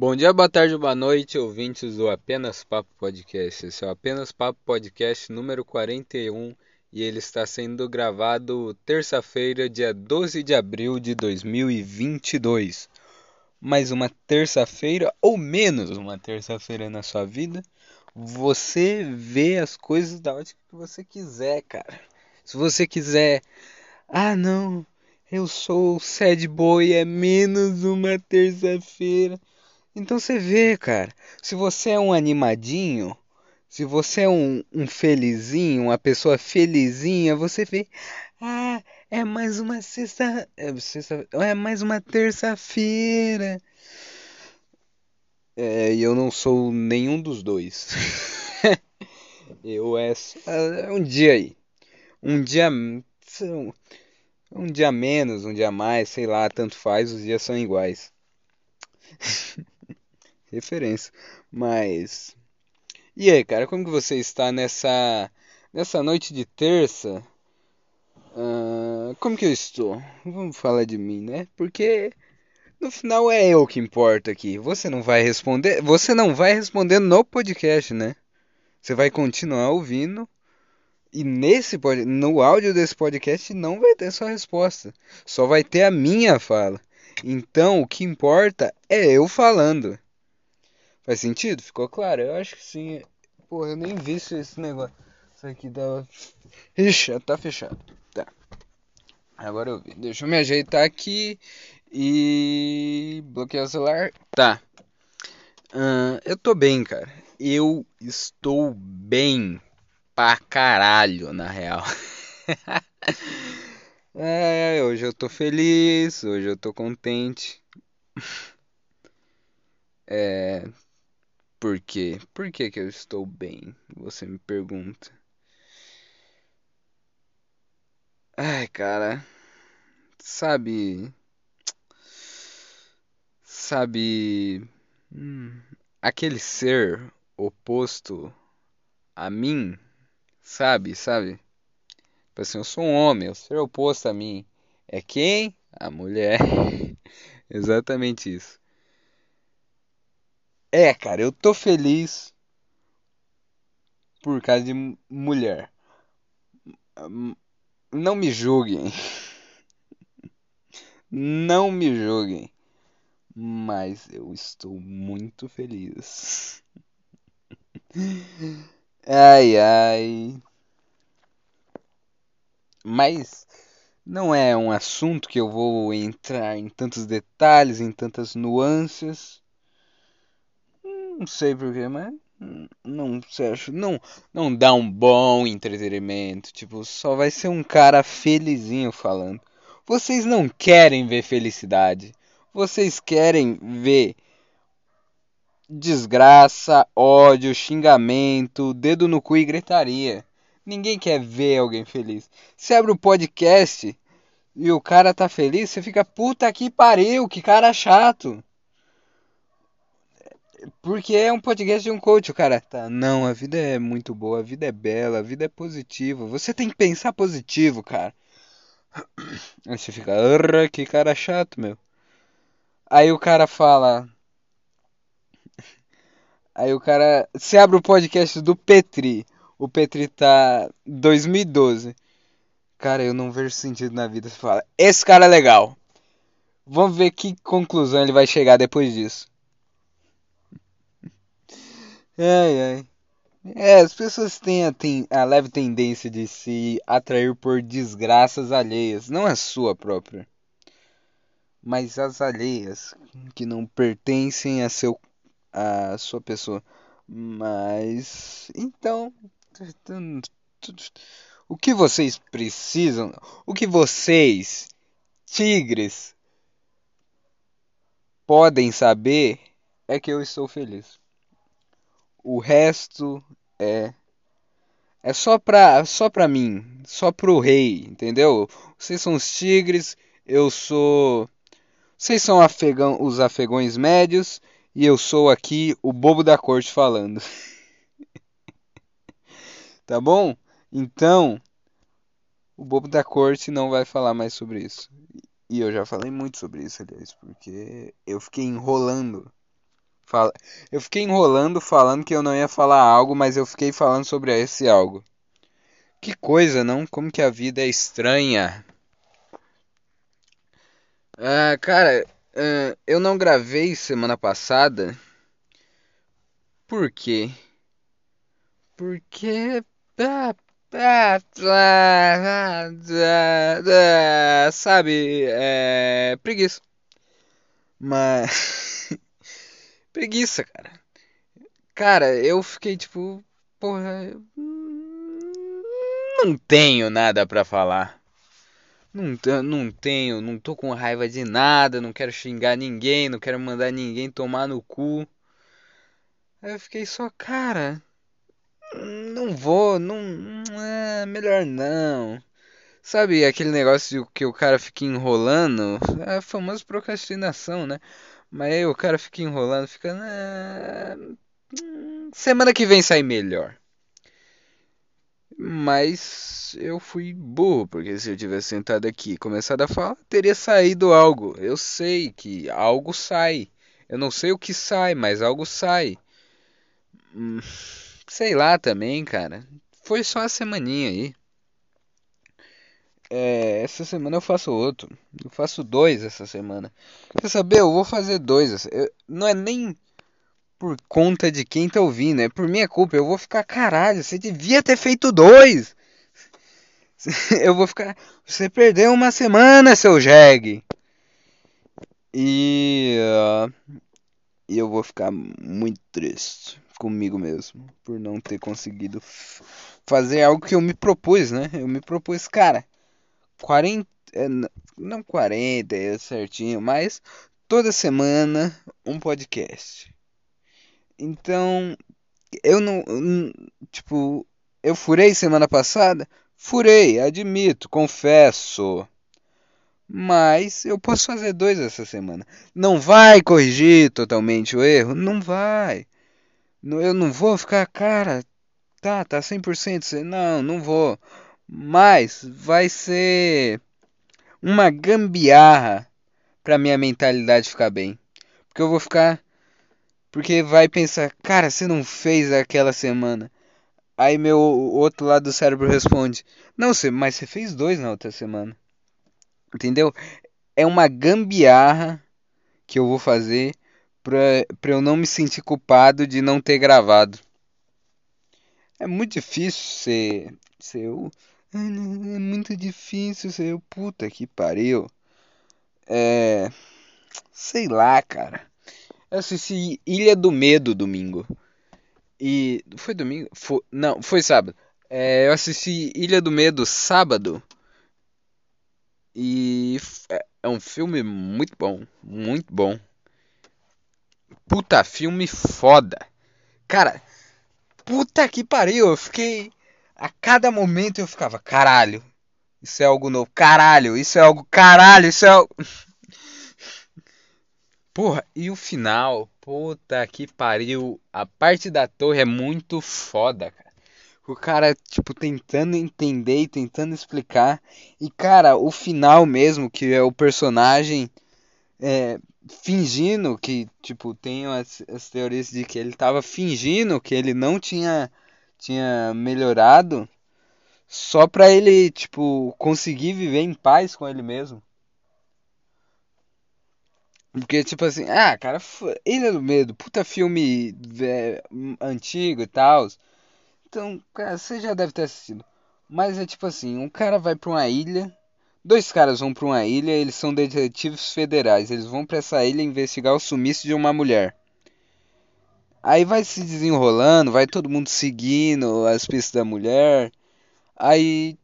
Bom dia, boa tarde, boa noite, ouvintes do Apenas Papo Podcast. Esse é o Apenas Papo Podcast número 41 e ele está sendo gravado terça-feira, dia 12 de abril de 2022. Mais uma terça-feira, ou menos uma terça-feira na sua vida. Você vê as coisas da ótica que você quiser, cara. Se você quiser, ah não, eu sou sad boy, é menos uma terça-feira. Então você vê, cara, se você é um animadinho, se você é um, um felizinho, uma pessoa felizinha, você vê, ah, é mais uma sexta, é, sexta, é mais uma terça-feira. É, e eu não sou nenhum dos dois. eu é, é um dia aí, um dia, um dia menos, um dia mais, sei lá, tanto faz, os dias são iguais. referência. Mas. E aí, cara, como que você está nessa. nessa noite de terça? Uh, como que eu estou? Vamos falar de mim, né? Porque no final é eu que importa aqui. Você não vai responder. Você não vai responder no podcast, né? Você vai continuar ouvindo. E nesse no áudio desse podcast não vai ter sua resposta. Só vai ter a minha fala. Então o que importa é eu falando. Faz sentido? Ficou claro? Eu acho que sim. Porra, eu nem vi esse negócio. Isso aqui tá. Ixi, tá fechado. Tá. Agora eu vi. Deixa eu me ajeitar aqui e. bloquear o celular. Tá. Uh, eu tô bem, cara. Eu estou bem pra caralho, na real. é, hoje eu tô feliz, hoje eu tô contente. É, por quê? Por que, que eu estou bem? Você me pergunta. Ai, cara. Sabe. Sabe. Hum, aquele ser oposto a mim. Sabe, sabe? Tipo assim, eu sou um homem, o ser oposto a mim é quem? A mulher. Exatamente isso. É, cara, eu tô feliz por causa de mulher. Não me julguem. Não me julguem. Mas eu estou muito feliz. Ai, ai. Mas não é um assunto que eu vou entrar em tantos detalhes, em tantas nuances. Não sei porquê, mas não acho, não, não dá um bom entretenimento. Tipo, só vai ser um cara felizinho falando. Vocês não querem ver felicidade. Vocês querem ver desgraça, ódio, xingamento, dedo no cu e gritaria. Ninguém quer ver alguém feliz. Você abre o um podcast e o cara tá feliz, você fica puta que pariu, que cara chato. Porque é um podcast de um coach, o cara tá. Não, a vida é muito boa, a vida é bela, a vida é positiva. Você tem que pensar positivo, cara. Aí você fica, que cara chato, meu. Aí o cara fala. Aí o cara. Você abre o podcast do Petri. O Petri tá 2012. Cara, eu não vejo sentido na vida. Você fala, esse cara é legal. Vamos ver que conclusão ele vai chegar depois disso. Ai, ai. É, as pessoas têm a, ten, a leve tendência de se atrair por desgraças alheias, não a sua própria, mas as alheias que não pertencem a seu a sua pessoa. Mas então, o que vocês precisam, o que vocês, tigres, podem saber é que eu estou feliz. O resto é é só pra, só pra mim, só pro rei, entendeu? Vocês são os tigres, eu sou. Vocês são afegão, os afegões médios e eu sou aqui o bobo da corte falando. tá bom? Então, o bobo da corte não vai falar mais sobre isso. E eu já falei muito sobre isso, aliás, porque eu fiquei enrolando Fala... Eu fiquei enrolando falando que eu não ia falar algo, mas eu fiquei falando sobre esse algo. Que coisa, não? Como que a vida é estranha. Ah, cara, ah, eu não gravei semana passada. Por quê? Porque. Ah, ah, ah, sabe, é. Preguiça. Mas. Preguiça, cara. Cara, eu fiquei tipo. Porra. Não tenho nada pra falar. Não, não tenho, não tô com raiva de nada, não quero xingar ninguém, não quero mandar ninguém tomar no cu. Aí eu fiquei só, cara, não vou, não, é melhor não. Sabe aquele negócio de que o cara fica enrolando? É a famosa procrastinação, né? Mas aí o cara fica enrolando, fica. Ah, semana que vem sai melhor. Mas eu fui burro, porque se eu tivesse sentado aqui e começado a falar, teria saído algo. Eu sei que algo sai. Eu não sei o que sai, mas algo sai. Hum, sei lá também, cara. Foi só a semaninha aí. É, essa semana eu faço outro. Eu faço dois essa semana. Quer saber? Eu vou fazer dois. Eu, não é nem por conta de quem tá ouvindo, é por minha culpa. Eu vou ficar, caralho, você devia ter feito dois. Eu vou ficar. Você perdeu uma semana, seu Jeg. E. Uh, eu vou ficar muito triste comigo mesmo por não ter conseguido fazer algo que eu me propus, né? Eu me propus, cara, 40. É, não 40 é certinho, mas toda semana um podcast. Então, eu não. Tipo, eu furei semana passada? Furei, admito, confesso. Mas eu posso fazer dois essa semana. Não vai corrigir totalmente o erro? Não vai. Eu não vou ficar, cara, tá, tá 100%. Não, não vou. Mas vai ser uma gambiarra pra minha mentalidade ficar bem. Porque eu vou ficar. Porque vai pensar, cara, você não fez aquela semana. Aí meu outro lado do cérebro responde: Não, você, mas você fez dois na outra semana. Entendeu? É uma gambiarra que eu vou fazer pra, pra eu não me sentir culpado de não ter gravado. É muito difícil ser, ser eu. É muito difícil eu. Puta que pariu. É. Sei lá, cara. Eu assisti Ilha do Medo domingo. E. Foi domingo? Foi, não, foi sábado. É, eu assisti Ilha do Medo sábado. E é, é um filme muito bom. Muito bom. Puta filme foda. Cara, puta que pariu. Eu fiquei. A cada momento eu ficava, caralho. Isso é algo novo. Caralho, isso é algo. Caralho, isso é algo. Porra, e o final? Puta que pariu. A parte da torre é muito foda, cara. O cara, tipo, tentando entender e tentando explicar. E, cara, o final mesmo, que é o personagem é, fingindo que, tipo, tem as, as teorias de que ele tava fingindo que ele não tinha, tinha melhorado só pra ele, tipo, conseguir viver em paz com ele mesmo. Porque, tipo assim, ah, cara, Ilha do Medo, puta filme é, antigo e tal. Então, cara, você já deve ter assistido. Mas é tipo assim, um cara vai pra uma ilha Dois caras vão para uma ilha, eles são detetives federais. Eles vão para essa ilha investigar o sumiço de uma mulher. Aí vai se desenrolando, vai todo mundo seguindo as pistas da mulher. Aí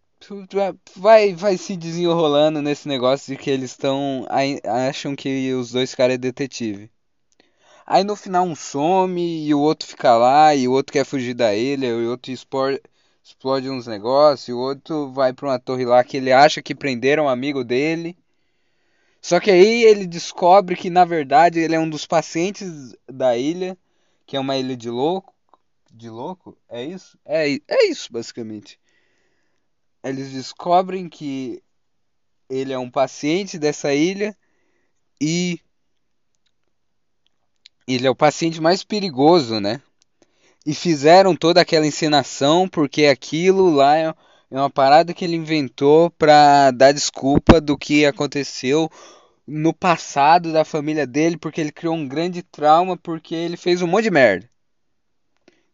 vai vai se desenrolando nesse negócio de que eles estão acham que os dois caras é detetive. Aí no final um some e o outro fica lá e o outro quer fugir da ilha, e o outro explora, explode uns negócios, o outro vai para uma torre lá que ele acha que prenderam um amigo dele. Só que aí ele descobre que na verdade ele é um dos pacientes da ilha, que é uma ilha de louco. De louco? É isso? É, é isso basicamente. Eles descobrem que ele é um paciente dessa ilha e ele é o paciente mais perigoso, né? E fizeram toda aquela encenação porque aquilo lá é uma parada que ele inventou pra dar desculpa do que aconteceu no passado da família dele, porque ele criou um grande trauma porque ele fez um monte de merda.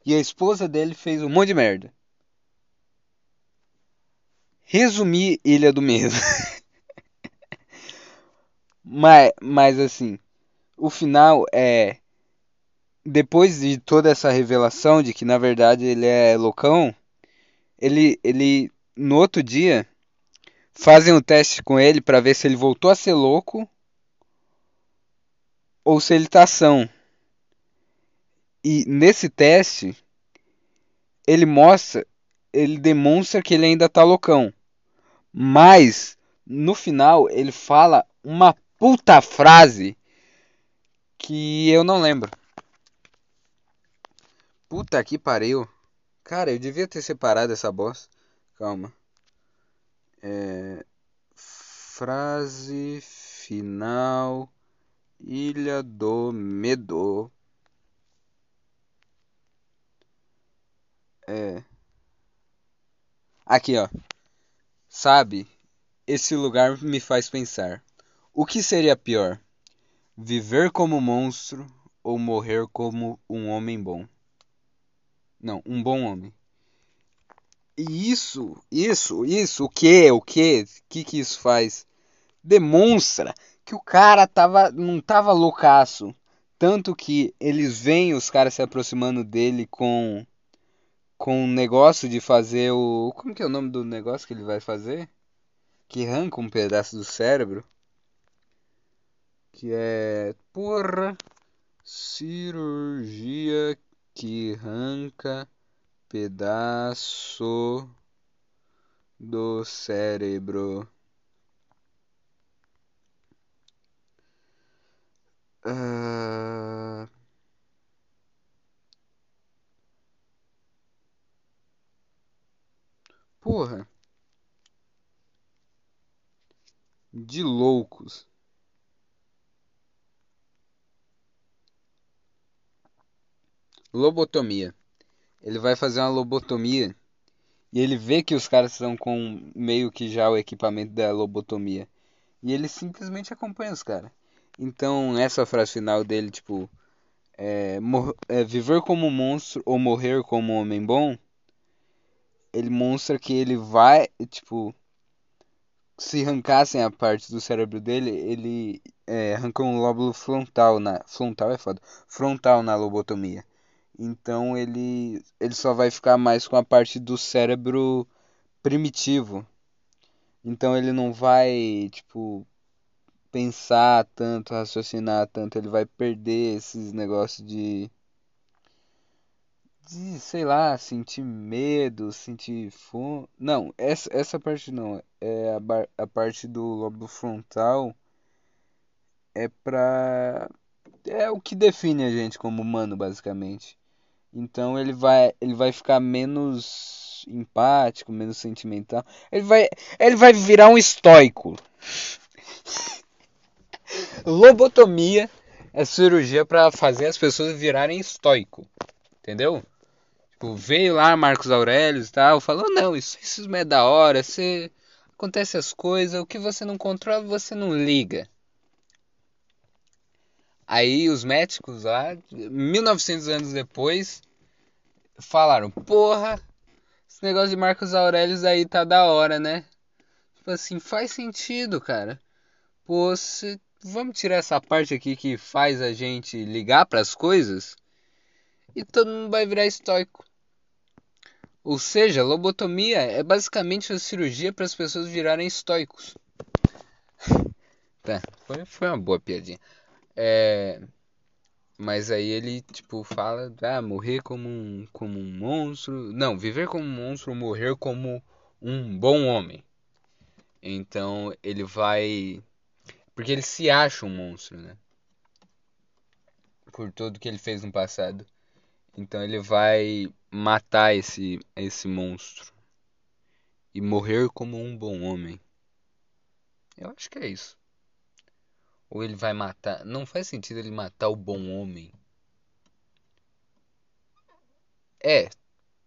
E a esposa dele fez um monte de merda. Resumir Ilha do Medo. mas, mas assim, o final é depois de toda essa revelação de que na verdade ele é loucão, ele ele no outro dia fazem um teste com ele para ver se ele voltou a ser louco ou se ele tá são. E nesse teste ele mostra, ele demonstra que ele ainda tá loucão. Mas no final ele fala uma puta frase que eu não lembro. Puta que pariu. Cara, eu devia ter separado essa bosta. Calma. É... Frase final. Ilha do Medo. É. Aqui, ó. Sabe, esse lugar me faz pensar. O que seria pior? Viver como monstro ou morrer como um homem bom? Não, um bom homem. Isso, isso, isso, o que, o que, que que isso faz? Demonstra que o cara tava, não tava loucaço. Tanto que eles veem os caras se aproximando dele com com um negócio de fazer o. Como que é o nome do negócio que ele vai fazer? Que arranca um pedaço do cérebro. Que é. Porra! Cirurgia que arranca pedaço do cérebro. Uh... Porra. De loucos. Lobotomia. Ele vai fazer uma lobotomia e ele vê que os caras estão com meio que já o equipamento da lobotomia. E ele simplesmente acompanha os caras. Então, essa frase final dele, tipo, é, é, viver como um monstro ou morrer como um homem bom, ele mostra que ele vai, tipo, se arrancassem a parte do cérebro dele, ele é, arrancou um lóbulo frontal na frontal é foda, frontal na lobotomia. Então ele ele só vai ficar mais com a parte do cérebro primitivo. Então ele não vai, tipo, pensar tanto, raciocinar tanto, ele vai perder esses negócios de de, sei lá, sentir medo, sentir fome. Não, essa, essa parte não. É a, a parte do lobo frontal é pra. É o que define a gente como humano, basicamente. Então ele vai, ele vai ficar menos empático, menos sentimental. Ele vai, ele vai virar um estoico. Lobotomia é cirurgia para fazer as pessoas virarem estoico. Entendeu? Tipo, veio lá Marcos Aurélio e tal, falou, não, isso, isso é da hora, você... acontece as coisas, o que você não controla, você não liga. Aí os médicos lá, 1900 anos depois, falaram, porra, esse negócio de Marcos Aurélio aí tá da hora, né? Tipo assim, faz sentido, cara. Pô, se... vamos tirar essa parte aqui que faz a gente ligar para as coisas e todo mundo vai virar estoico. Ou seja, lobotomia é basicamente uma cirurgia para as pessoas virarem estoicos. tá, foi, foi uma boa piadinha. É, mas aí ele tipo fala, ah, morrer como um, como um monstro, não, viver como um monstro, morrer como um bom homem. Então ele vai, porque ele se acha um monstro, né? Por tudo que ele fez no passado. Então ele vai matar esse esse monstro e morrer como um bom homem. Eu acho que é isso. Ou ele vai matar. Não faz sentido ele matar o bom homem. É,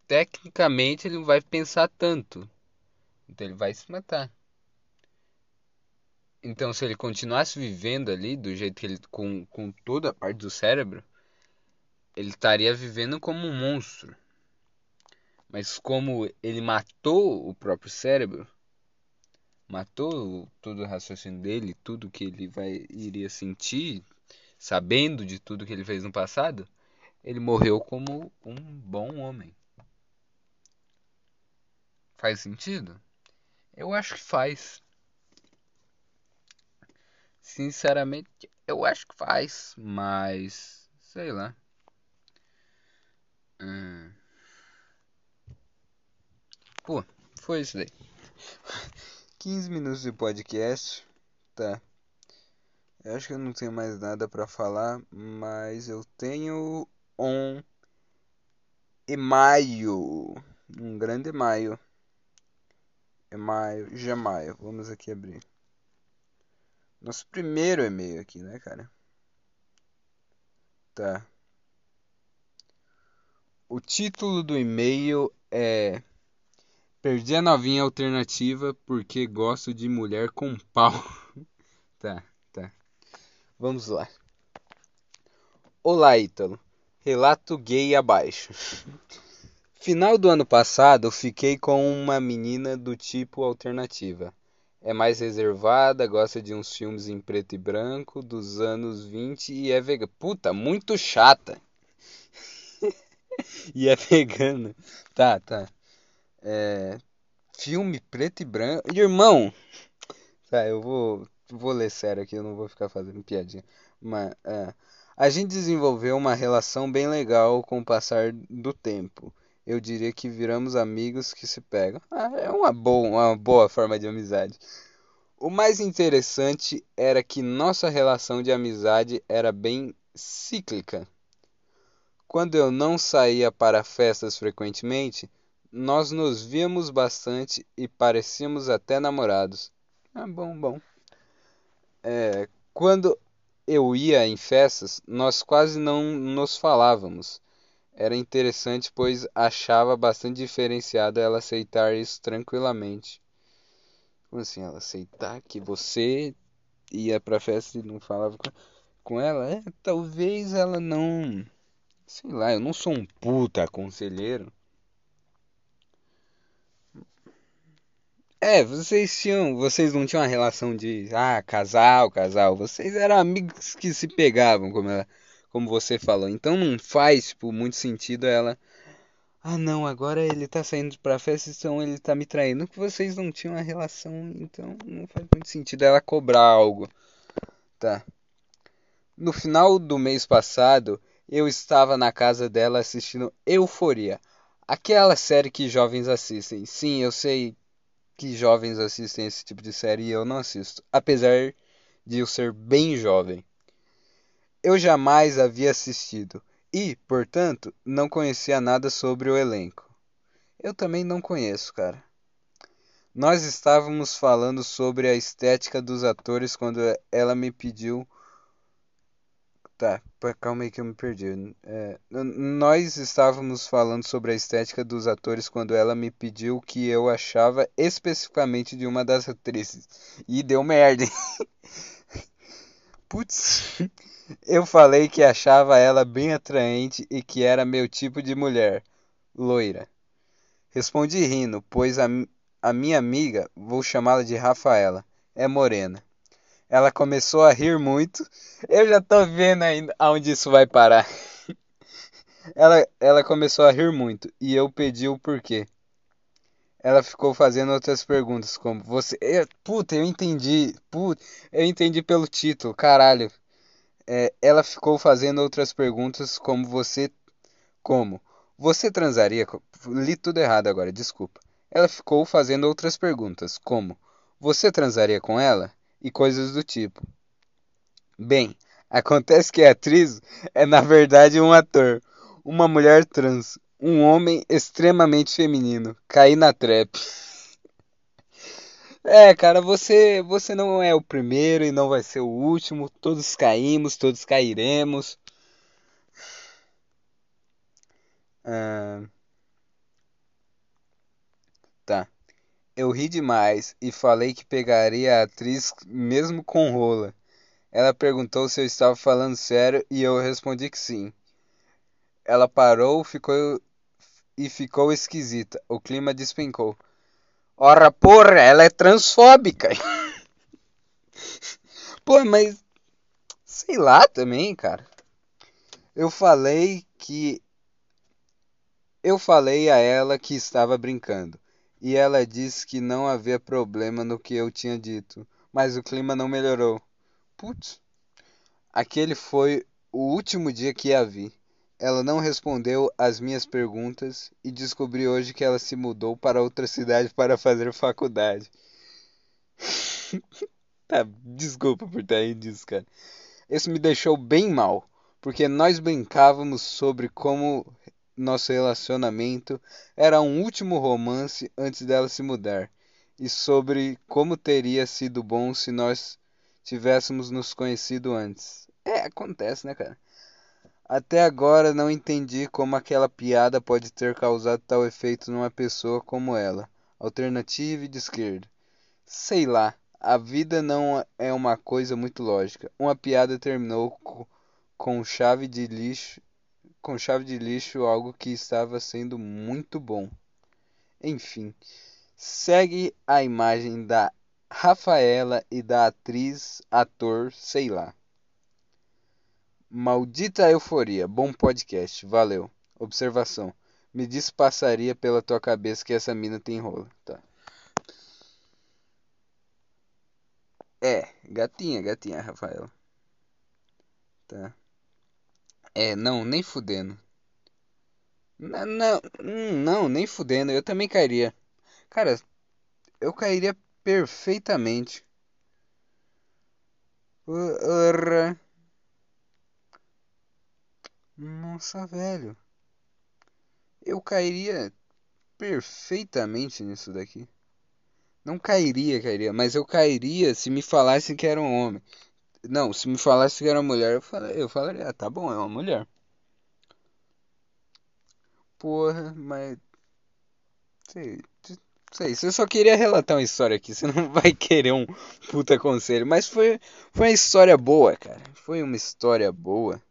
tecnicamente ele não vai pensar tanto. Então ele vai se matar. Então se ele continuasse vivendo ali do jeito que ele com com toda a parte do cérebro, ele estaria vivendo como um monstro. Mas como ele matou o próprio cérebro, matou todo o raciocínio dele, tudo que ele vai iria sentir, sabendo de tudo que ele fez no passado, ele morreu como um bom homem. Faz sentido? Eu acho que faz. Sinceramente, eu acho que faz, mas sei lá. Hum. Pô, foi isso daí. 15 minutos de podcast. Tá. Eu acho que eu não tenho mais nada para falar, mas eu tenho um e-mail. Um grande e-mail. E-mail, Gmail. Vamos aqui abrir. Nosso primeiro e-mail aqui, né, cara? Tá. O título do e-mail é Perdi a novinha alternativa porque gosto de mulher com pau. tá, tá. Vamos lá. Olá, Ítalo. Relato gay abaixo. Final do ano passado, fiquei com uma menina do tipo alternativa. É mais reservada, gosta de uns filmes em preto e branco dos anos 20 e é vegana. Puta, muito chata. e é vegana. Tá, tá. É, filme preto e branco. Irmão! Tá, eu vou, vou ler sério aqui, eu não vou ficar fazendo piadinha. Mas, é, a gente desenvolveu uma relação bem legal com o passar do tempo. Eu diria que viramos amigos que se pegam. Ah, é uma boa, uma boa forma de amizade. O mais interessante era que nossa relação de amizade era bem cíclica. Quando eu não saía para festas frequentemente, nós nos víamos bastante e parecíamos até namorados. Ah, bom, bom. É, quando eu ia em festas, nós quase não nos falávamos. Era interessante, pois achava bastante diferenciado ela aceitar isso tranquilamente. Como assim, ela aceitar que você ia pra festa e não falava com ela? É, talvez ela não. Sei lá, eu não sou um puta conselheiro. É, vocês tinham, vocês não tinham uma relação de, ah, casal, casal. Vocês eram amigos que se pegavam, como ela, como você falou. Então não faz, tipo, muito sentido ela, ah, não, agora ele tá saindo pra festa, então ele tá me traindo. Que vocês não tinham uma relação, então não faz muito sentido ela cobrar algo. Tá. No final do mês passado, eu estava na casa dela assistindo Euforia. Aquela série que jovens assistem. Sim, eu sei que jovens assistem esse tipo de série e eu não assisto, apesar de eu ser bem jovem. Eu jamais havia assistido e, portanto, não conhecia nada sobre o elenco. Eu também não conheço, cara. Nós estávamos falando sobre a estética dos atores quando ela me pediu Tá, calma aí que eu me perdi. É, nós estávamos falando sobre a estética dos atores quando ela me pediu o que eu achava especificamente de uma das atrizes. E deu merda. Putz. Eu falei que achava ela bem atraente e que era meu tipo de mulher, loira. Respondi rindo, pois a, a minha amiga, vou chamá-la de Rafaela, é morena. Ela começou a rir muito. Eu já tô vendo ainda aonde isso vai parar. Ela, ela começou a rir muito e eu pedi o porquê. Ela ficou fazendo outras perguntas, como você. Eu, puta, eu entendi. Puta, eu entendi pelo título, caralho. É, ela ficou fazendo outras perguntas, como você. Como? Você transaria. Li tudo errado agora, desculpa. Ela ficou fazendo outras perguntas, como? Você transaria com ela? E coisas do tipo. Bem, acontece que a atriz é na verdade um ator, uma mulher trans, um homem extremamente feminino. Caí na trap. É, cara, você você não é o primeiro e não vai ser o último. Todos caímos, todos cairemos. Ah, tá. Eu ri demais e falei que pegaria a atriz mesmo com rola. Ela perguntou se eu estava falando sério e eu respondi que sim. Ela parou ficou e ficou esquisita. O clima despencou. Ora, porra, ela é transfóbica. Pô, mas sei lá também, cara. Eu falei que eu falei a ela que estava brincando e ela disse que não havia problema no que eu tinha dito, mas o clima não melhorou. Putz. Aquele foi o último dia que a vi. Ela não respondeu às minhas perguntas e descobri hoje que ela se mudou para outra cidade para fazer faculdade. tá, desculpa por estar rindo disso, cara. Isso me deixou bem mal, porque nós brincávamos sobre como nosso relacionamento era um último romance antes dela se mudar, e sobre como teria sido bom se nós tivéssemos nos conhecido antes. É, acontece, né, cara? Até agora não entendi como aquela piada pode ter causado tal efeito numa pessoa como ela, alternativa e de esquerda. Sei lá, a vida não é uma coisa muito lógica. Uma piada terminou com chave de lixo, com chave de lixo algo que estava sendo muito bom. Enfim, segue a imagem da Rafaela e da atriz, ator, sei lá. Maldita euforia. Bom podcast. Valeu. Observação. Me diz passaria pela tua cabeça que essa mina tem rolo. Tá. É, gatinha, gatinha, Rafael. Tá. É, não, nem fudendo. Não, não, não, nem fudendo. Eu também cairia. Cara, eu cairia perfeitamente. Uh, nossa, velho. Eu cairia perfeitamente nisso daqui. Não cairia, cairia, mas eu cairia se me falassem que era um homem. Não, se me falassem que era mulher, eu, falaria, eu falaria, ah, tá bom, é uma mulher. Porra, mas. Sei, sei, você só queria relatar uma história aqui, você não vai querer um puta conselho. Mas foi, foi uma história boa, cara. Foi uma história boa.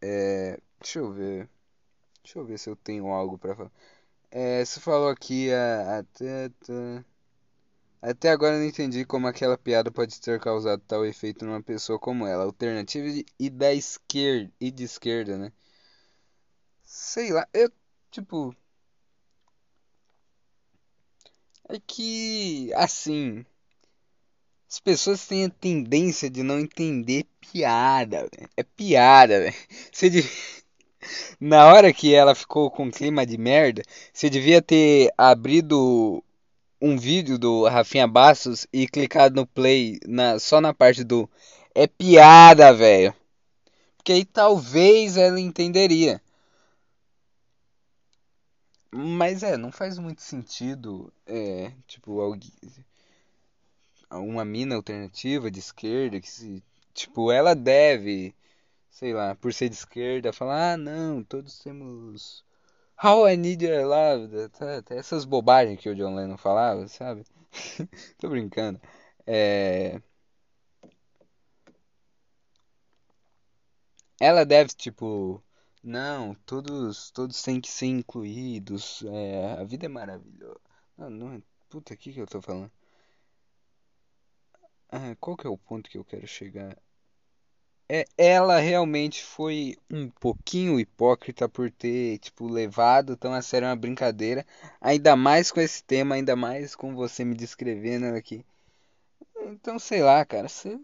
É, deixa eu ver. Deixa eu ver se eu tenho algo para falar. É, você falou aqui até, até, até agora não entendi como aquela piada pode ter causado tal efeito numa pessoa como ela. Alternativa e da esquerda e de esquerda, né? Sei lá, eu tipo é que assim as pessoas têm a tendência de não entender piada, véio. É piada, velho. Na hora que ela ficou com clima de merda, você devia ter abrido um vídeo do Rafinha Bastos e clicado no play na... só na parte do é piada, velho. Porque aí talvez ela entenderia. Mas é, não faz muito sentido, é, tipo, alguém uma mina alternativa de esquerda que se tipo ela deve sei lá por ser de esquerda falar ah não todos temos how I need your love tá, tá, essas bobagens que o John Lennon falava sabe? Tô brincando. É... ela deve tipo não todos todos têm que ser incluídos é... a vida é maravilhosa. Não, não é puta aqui que eu tô falando? Ah, qual que é o ponto que eu quero chegar? É, ela realmente foi um pouquinho hipócrita por ter, tipo, levado tão a sério uma brincadeira, ainda mais com esse tema, ainda mais com você me descrevendo aqui. Então, sei lá, cara, você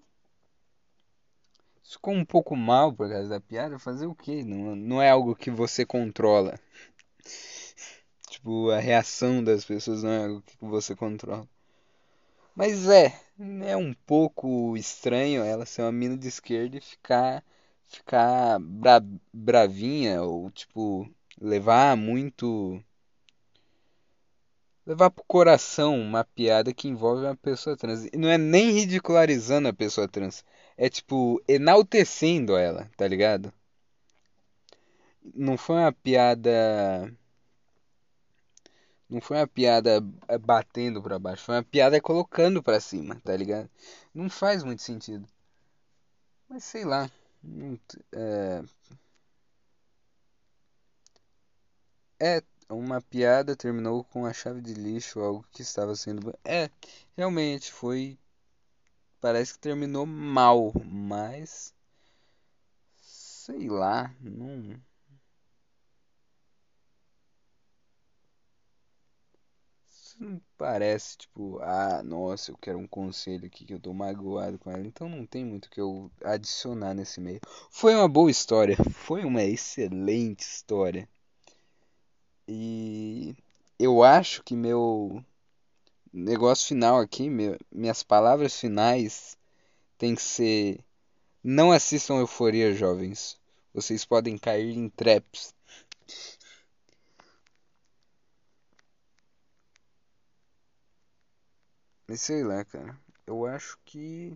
ficou um pouco mal por causa da piada, fazer o quê? Não, não é algo que você controla. Tipo, a reação das pessoas não é algo que você controla. Mas é, é um pouco estranho ela ser uma mina de esquerda e ficar ficar bra, bravinha ou tipo levar muito levar pro coração uma piada que envolve uma pessoa trans. E não é nem ridicularizando a pessoa trans, é tipo enaltecendo ela, tá ligado? não foi uma piada. Não foi uma piada é, batendo pra baixo, foi uma piada colocando pra cima, tá ligado? Não faz muito sentido. Mas sei lá. É, é, uma piada terminou com a chave de lixo, algo que estava sendo. É, realmente foi. Parece que terminou mal, mas. Sei lá, não. Não parece, tipo, ah, nossa, eu quero um conselho aqui que eu tô magoado com ela. Então não tem muito que eu adicionar nesse meio. Foi uma boa história, foi uma excelente história. E eu acho que meu negócio final aqui, meu, minhas palavras finais tem que ser: não assistam Euforia, jovens. Vocês podem cair em traps. Mas sei lá, cara. Eu acho que.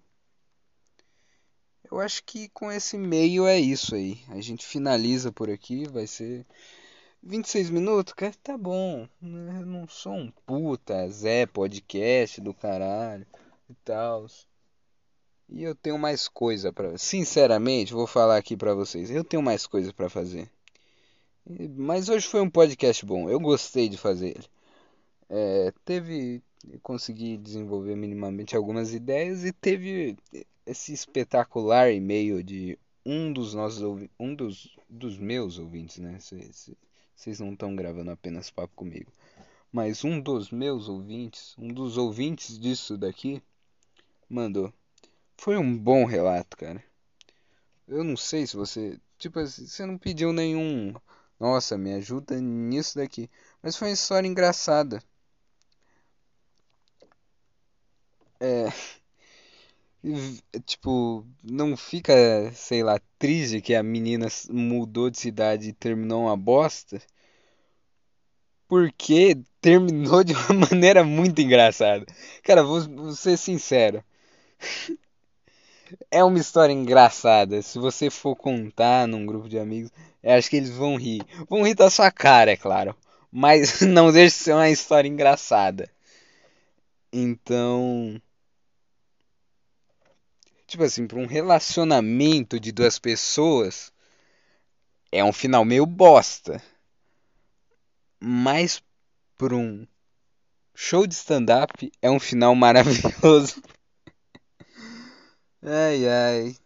Eu acho que com esse meio é isso aí. A gente finaliza por aqui. Vai ser 26 minutos, cara. Tá bom. Eu não sou um puta Zé podcast do caralho e tal. E eu tenho mais coisa para, sinceramente, vou falar aqui para vocês. Eu tenho mais coisa para fazer. Mas hoje foi um podcast bom. Eu gostei de fazer ele. É, teve consegui desenvolver minimamente algumas ideias e teve esse espetacular e-mail de um dos nossos um dos, dos meus ouvintes, né? Vocês não estão gravando apenas papo comigo, mas um dos meus ouvintes, um dos ouvintes disso daqui, mandou. Foi um bom relato, cara. Eu não sei se você, tipo, você não pediu nenhum, nossa, me ajuda nisso daqui, mas foi uma história engraçada É. Tipo, não fica, sei lá, triste que a menina mudou de cidade e terminou uma bosta. Porque terminou de uma maneira muito engraçada. Cara, vou, vou ser sincero. É uma história engraçada. Se você for contar num grupo de amigos, acho que eles vão rir. Vão rir da sua cara, é claro. Mas não deixa de ser uma história engraçada. Então. Tipo assim, para um relacionamento de duas pessoas, é um final meio bosta. Mas para um show de stand-up, é um final maravilhoso. Ai, ai.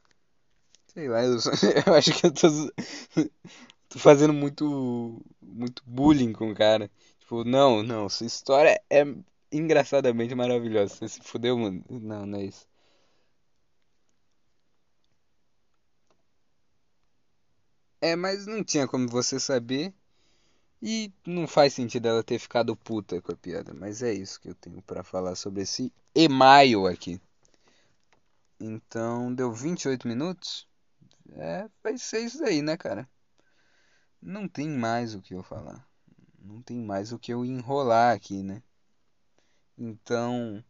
Sei lá, eu, só, eu acho que eu tô, tô fazendo muito, muito bullying com o cara. Tipo, não, não, sua história é engraçadamente maravilhosa. Você se fudeu, mano. Não, não é isso. É, mas não tinha como você saber. E não faz sentido ela ter ficado puta com a piada. Mas é isso que eu tenho para falar sobre esse email aqui. Então, deu 28 minutos? É, vai ser isso aí, né, cara? Não tem mais o que eu falar. Não tem mais o que eu enrolar aqui, né? Então,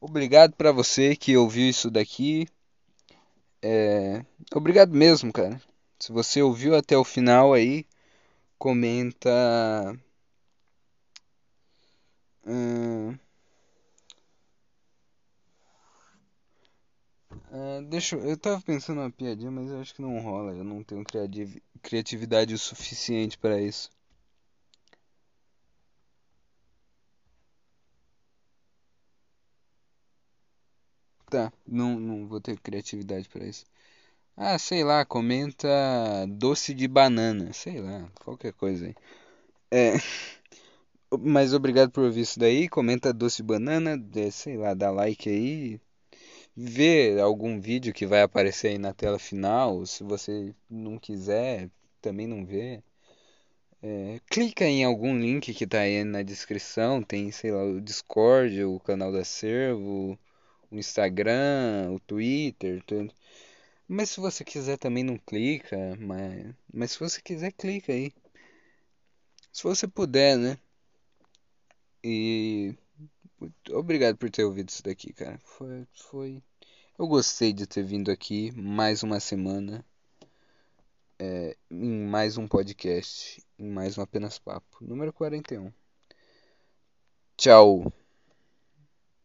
obrigado para você que ouviu isso daqui. É, obrigado mesmo, cara. Se você ouviu até o final aí, comenta. Uh, deixa eu. Eu tava pensando uma piadinha, mas eu acho que não rola. Eu não tenho criatividade o suficiente para isso. Tá, não, não vou ter criatividade para isso. Ah, sei lá, comenta doce de banana, sei lá, qualquer coisa aí. É, mas obrigado por ouvir isso daí. Comenta doce de banana, sei lá, dá like aí. Vê algum vídeo que vai aparecer aí na tela final. Se você não quiser, também não vê. É, clica em algum link que tá aí na descrição. Tem, sei lá, o Discord, o canal da Servo, o Instagram, o Twitter, tudo. Mas se você quiser também não clica, mas, mas se você quiser clica aí. Se você puder, né? E obrigado por ter ouvido isso daqui, cara. Foi, foi. Eu gostei de ter vindo aqui mais uma semana. É, em mais um podcast, em mais um Apenas Papo, número 41. Tchau.